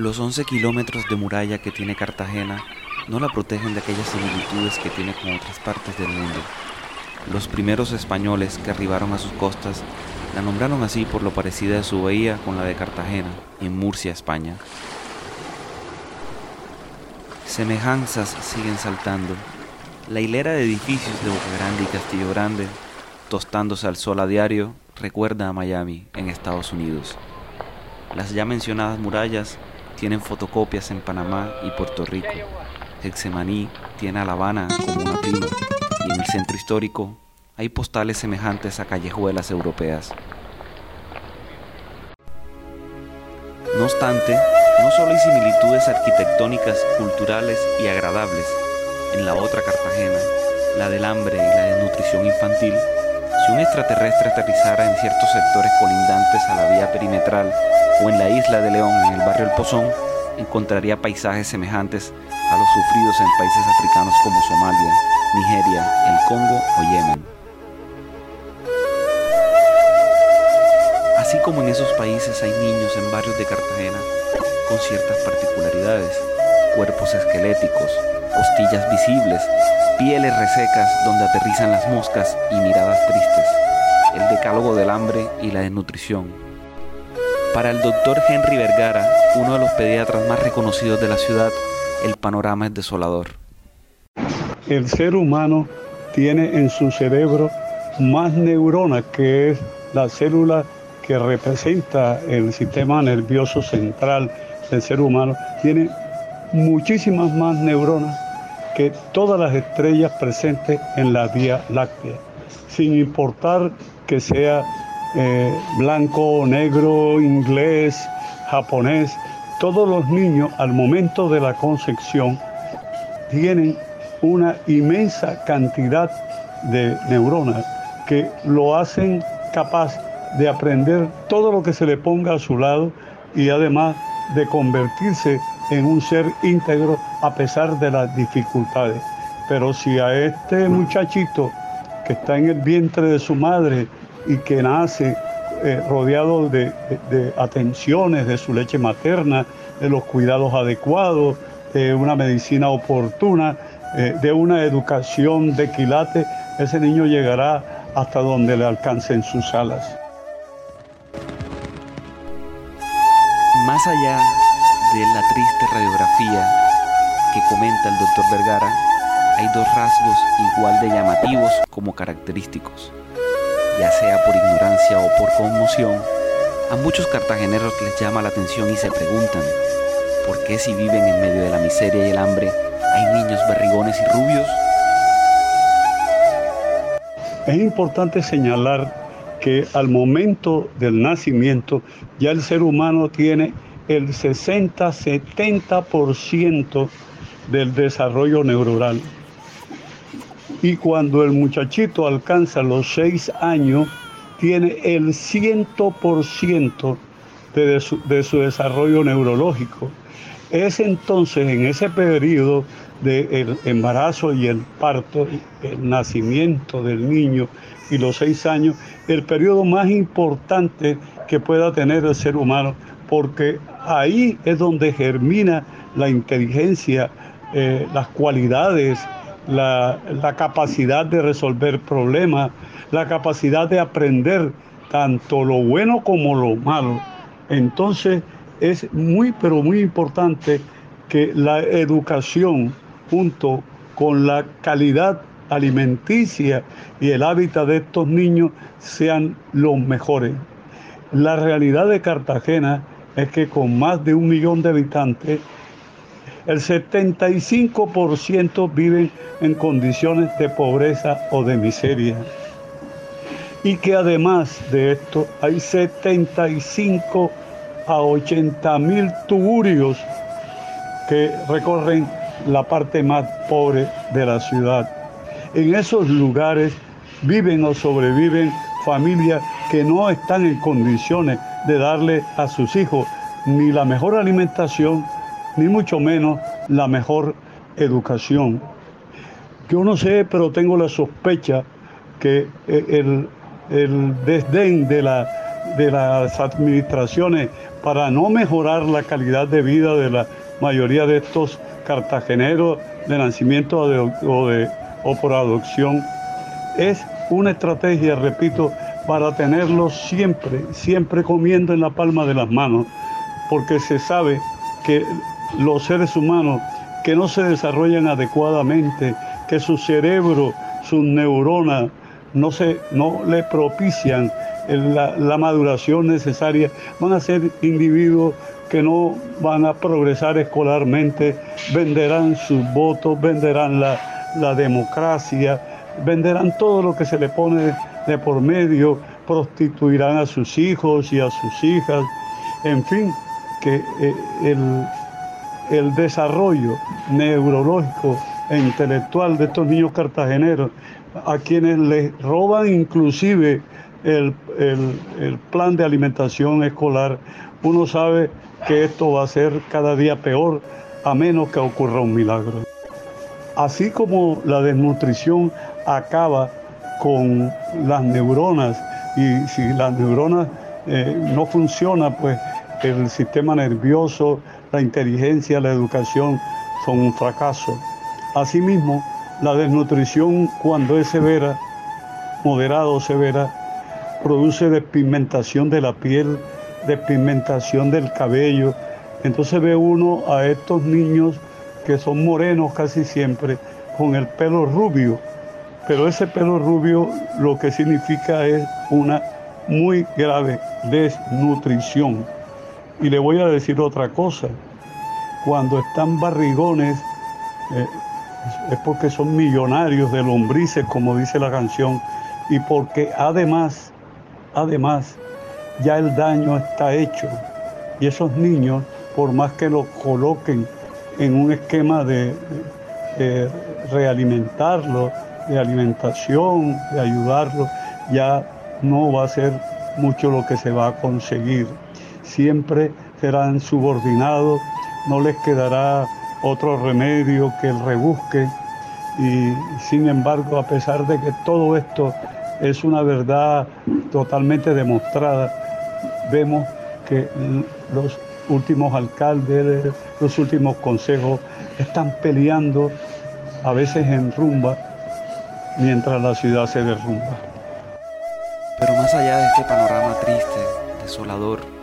Los 11 kilómetros de muralla que tiene Cartagena no la protegen de aquellas similitudes que tiene con otras partes del mundo. Los primeros españoles que arribaron a sus costas la nombraron así por lo parecida de su bahía con la de Cartagena, en Murcia, España. Semejanzas siguen saltando. La hilera de edificios de Boca Grande y Castillo Grande, tostándose al sol a diario, recuerda a Miami, en Estados Unidos. Las ya mencionadas murallas tienen fotocopias en Panamá y Puerto Rico. Hexemaní tiene a La Habana como una prima y en el centro histórico hay postales semejantes a callejuelas europeas. No obstante, no solo hay similitudes arquitectónicas, culturales y agradables en la otra Cartagena, la del hambre y la desnutrición infantil, si un extraterrestre aterrizara en ciertos sectores colindantes a la vía perimetral o en la isla de León, en el barrio El Pozón, encontraría paisajes semejantes a los sufridos en países africanos como Somalia, Nigeria, el Congo o Yemen. Así como en esos países hay niños en barrios de Cartagena con ciertas particularidades, cuerpos esqueléticos, costillas visibles, pieles resecas donde aterrizan las moscas y miradas tristes, el decálogo del hambre y la desnutrición, para el doctor Henry Vergara, uno de los pediatras más reconocidos de la ciudad, el panorama es desolador. El ser humano tiene en su cerebro más neuronas, que es la célula que representa el sistema nervioso central del ser humano. Tiene muchísimas más neuronas que todas las estrellas presentes en la Vía Láctea, sin importar que sea eh, blanco, negro, inglés, japonés, todos los niños al momento de la concepción tienen una inmensa cantidad de neuronas que lo hacen capaz de aprender todo lo que se le ponga a su lado y además de convertirse en un ser íntegro a pesar de las dificultades. Pero si a este muchachito que está en el vientre de su madre y que nace eh, rodeado de, atenciones de su leche materna, de los cuidados adecuados, de una medicina oportuna, eh, de una educación de quilate, ese niño llegará hasta donde le alcancen sus alas. Más allá de la triste radiografía que comenta el doctor Vergara, hay dos rasgos igual de llamativos como característicos ya sea por ignorancia o por conmoción, a muchos cartageneros les llama la atención y se preguntan, ¿por qué si viven en medio de la miseria y el hambre hay niños barrigones y rubios? Es importante señalar que al momento del nacimiento ya el ser humano tiene el 60-70% del desarrollo neuronal. Y cuando el muchachito alcanza los seis años, tiene el 100% de su, de su desarrollo neurológico. Es entonces en ese periodo del embarazo y el parto, el nacimiento del niño y los seis años, el periodo más importante que pueda tener el ser humano, porque ahí es donde germina la inteligencia, eh, las cualidades, la, capacidad de resolver problemas, la capacidad de aprender tanto lo bueno como lo malo. Entonces es muy, pero muy importante que la educación junto con la calidad alimenticia y el hábitat de estos niños sean los mejores. La realidad de Cartagena es que con más de un millón de habitantes, el 75% viven en condiciones de pobreza o de miseria. Y que además de esto hay 75 a 80 mil tuburios que recorren la parte más pobre de la ciudad. En esos lugares viven o sobreviven familias que no están en condiciones de darle a sus hijos ni la mejor alimentación ni mucho menos la mejor educación. Yo no sé, pero tengo la sospecha que eh, el, desdén de, la, de las administraciones para no mejorar la calidad de vida de la mayoría de estos cartageneros de nacimiento o, de, o por adopción. Es una estrategia, repito, para tenerlos siempre, siempre comiendo en la palma de las manos, porque se sabe que los seres humanos que no se desarrollan adecuadamente, que su cerebro, sus neuronas no, se, no le propician la, maduración necesaria, van a ser individuos que no van a progresar escolarmente, venderán sus votos, venderán la, la democracia, venderán todo lo que se le pone de por medio, prostituirán a sus hijos y a sus hijas, en fin, que eh, el, el desarrollo neurológico e intelectual de estos niños cartageneros, a quienes les roban inclusive el, plan de alimentación escolar, uno sabe que esto va a ser cada día peor a menos que ocurra un milagro. Así como la desnutrición acaba con las neuronas y si las neuronas eh, no funcionan, pues el sistema nervioso, la inteligencia, la educación son un fracaso. Asimismo, la desnutrición cuando es severa, moderada o severa, produce despigmentación de la piel, despigmentación del cabello. Entonces ve uno a estos niños que son morenos casi siempre, con el pelo rubio. Pero ese pelo rubio lo que significa es una muy grave desnutrición. Y le voy a decir otra cosa. Cuando están barrigones, eh, es porque son millonarios de lombrices, como dice la canción, y porque además, además, ya el daño está hecho. Y esos niños, por más que los coloquen en un esquema de, de realimentarlo, de alimentación, de ayudarlo, ya no va a ser mucho lo que se va a conseguir siempre serán subordinados, no les quedará otro remedio que el rebusque. Y sin embargo, a pesar de que todo esto es una verdad totalmente demostrada, vemos que los últimos alcaldes, los últimos consejos están peleando a veces en rumba mientras la ciudad se derrumba. Pero más allá de este panorama triste, desolador,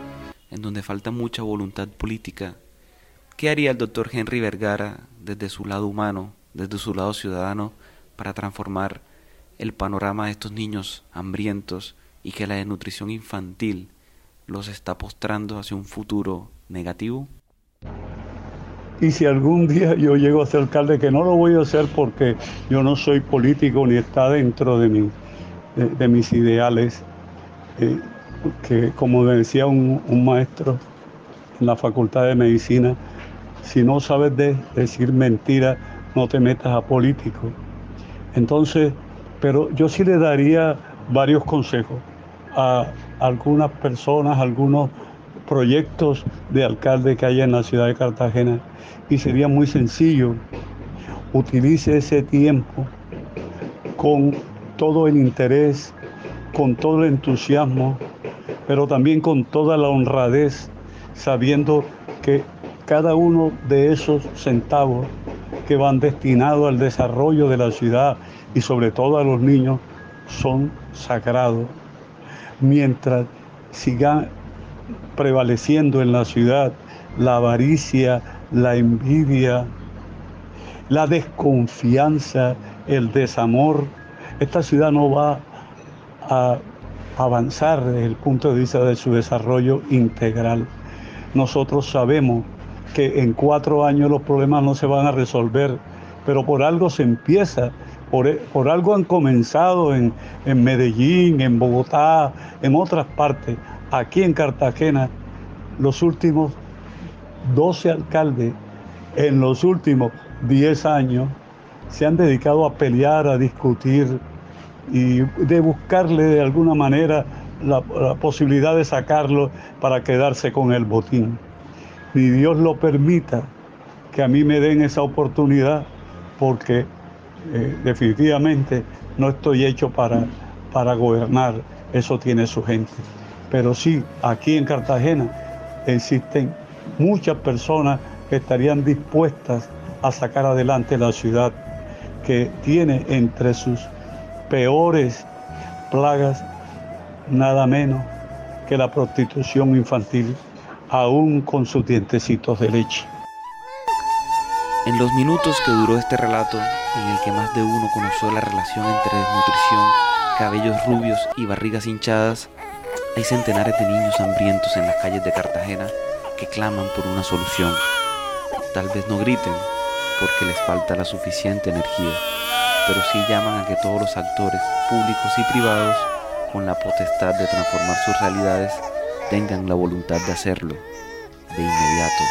en donde falta mucha voluntad política, ¿qué haría el doctor Henry Vergara desde su lado humano, desde su lado ciudadano, para transformar el panorama de estos niños hambrientos y que la desnutrición infantil los está postrando hacia un futuro negativo? Y si algún día yo llego a ser alcalde, que no lo voy a hacer porque yo no soy político ni está dentro de, mi, de, mis ideales, eh, que como decía un, maestro en la Facultad de Medicina, si no sabes de decir mentira, no te metas a político. Entonces, pero yo sí le daría varios consejos a algunas personas, algunos proyectos de alcalde que haya en la ciudad de Cartagena y sería muy sencillo. Utilice ese tiempo con todo el interés, con todo el entusiasmo pero también con toda la honradez, sabiendo que cada uno de esos centavos que van destinados al desarrollo de la ciudad y sobre todo a los niños son sagrados. Mientras siga prevaleciendo en la ciudad la avaricia, la envidia, la desconfianza, el desamor, esta ciudad no va a avanzar desde el punto de vista de su desarrollo integral. Nosotros sabemos que en cuatro años los problemas no se van a resolver, pero por algo se empieza, por, por algo han comenzado en, en Medellín, en Bogotá, en otras partes. Aquí en Cartagena, los últimos 12 alcaldes en los últimos 10 años se han dedicado a pelear, a discutir, y de buscarle de alguna manera la, posibilidad de sacarlo para quedarse con el botín. Ni Dios lo permita que a mí me den esa oportunidad porque eh, definitivamente no estoy hecho para, para gobernar, eso tiene su gente. Pero sí, aquí en Cartagena existen muchas personas que estarían dispuestas a sacar adelante la ciudad que tiene entre sus peores plagas nada menos que la prostitución infantil, aún con sus dientecitos de leche. En los minutos que duró este relato, en el que más de uno conoció la relación entre desnutrición, cabellos rubios y barrigas hinchadas, hay centenares de niños hambrientos en las calles de Cartagena que claman por una solución. Tal vez no griten porque les falta la suficiente energía, pero sí llaman a que todos los actores, públicos y privados, con la potestad de transformar sus realidades, tengan la voluntad de hacerlo de inmediato.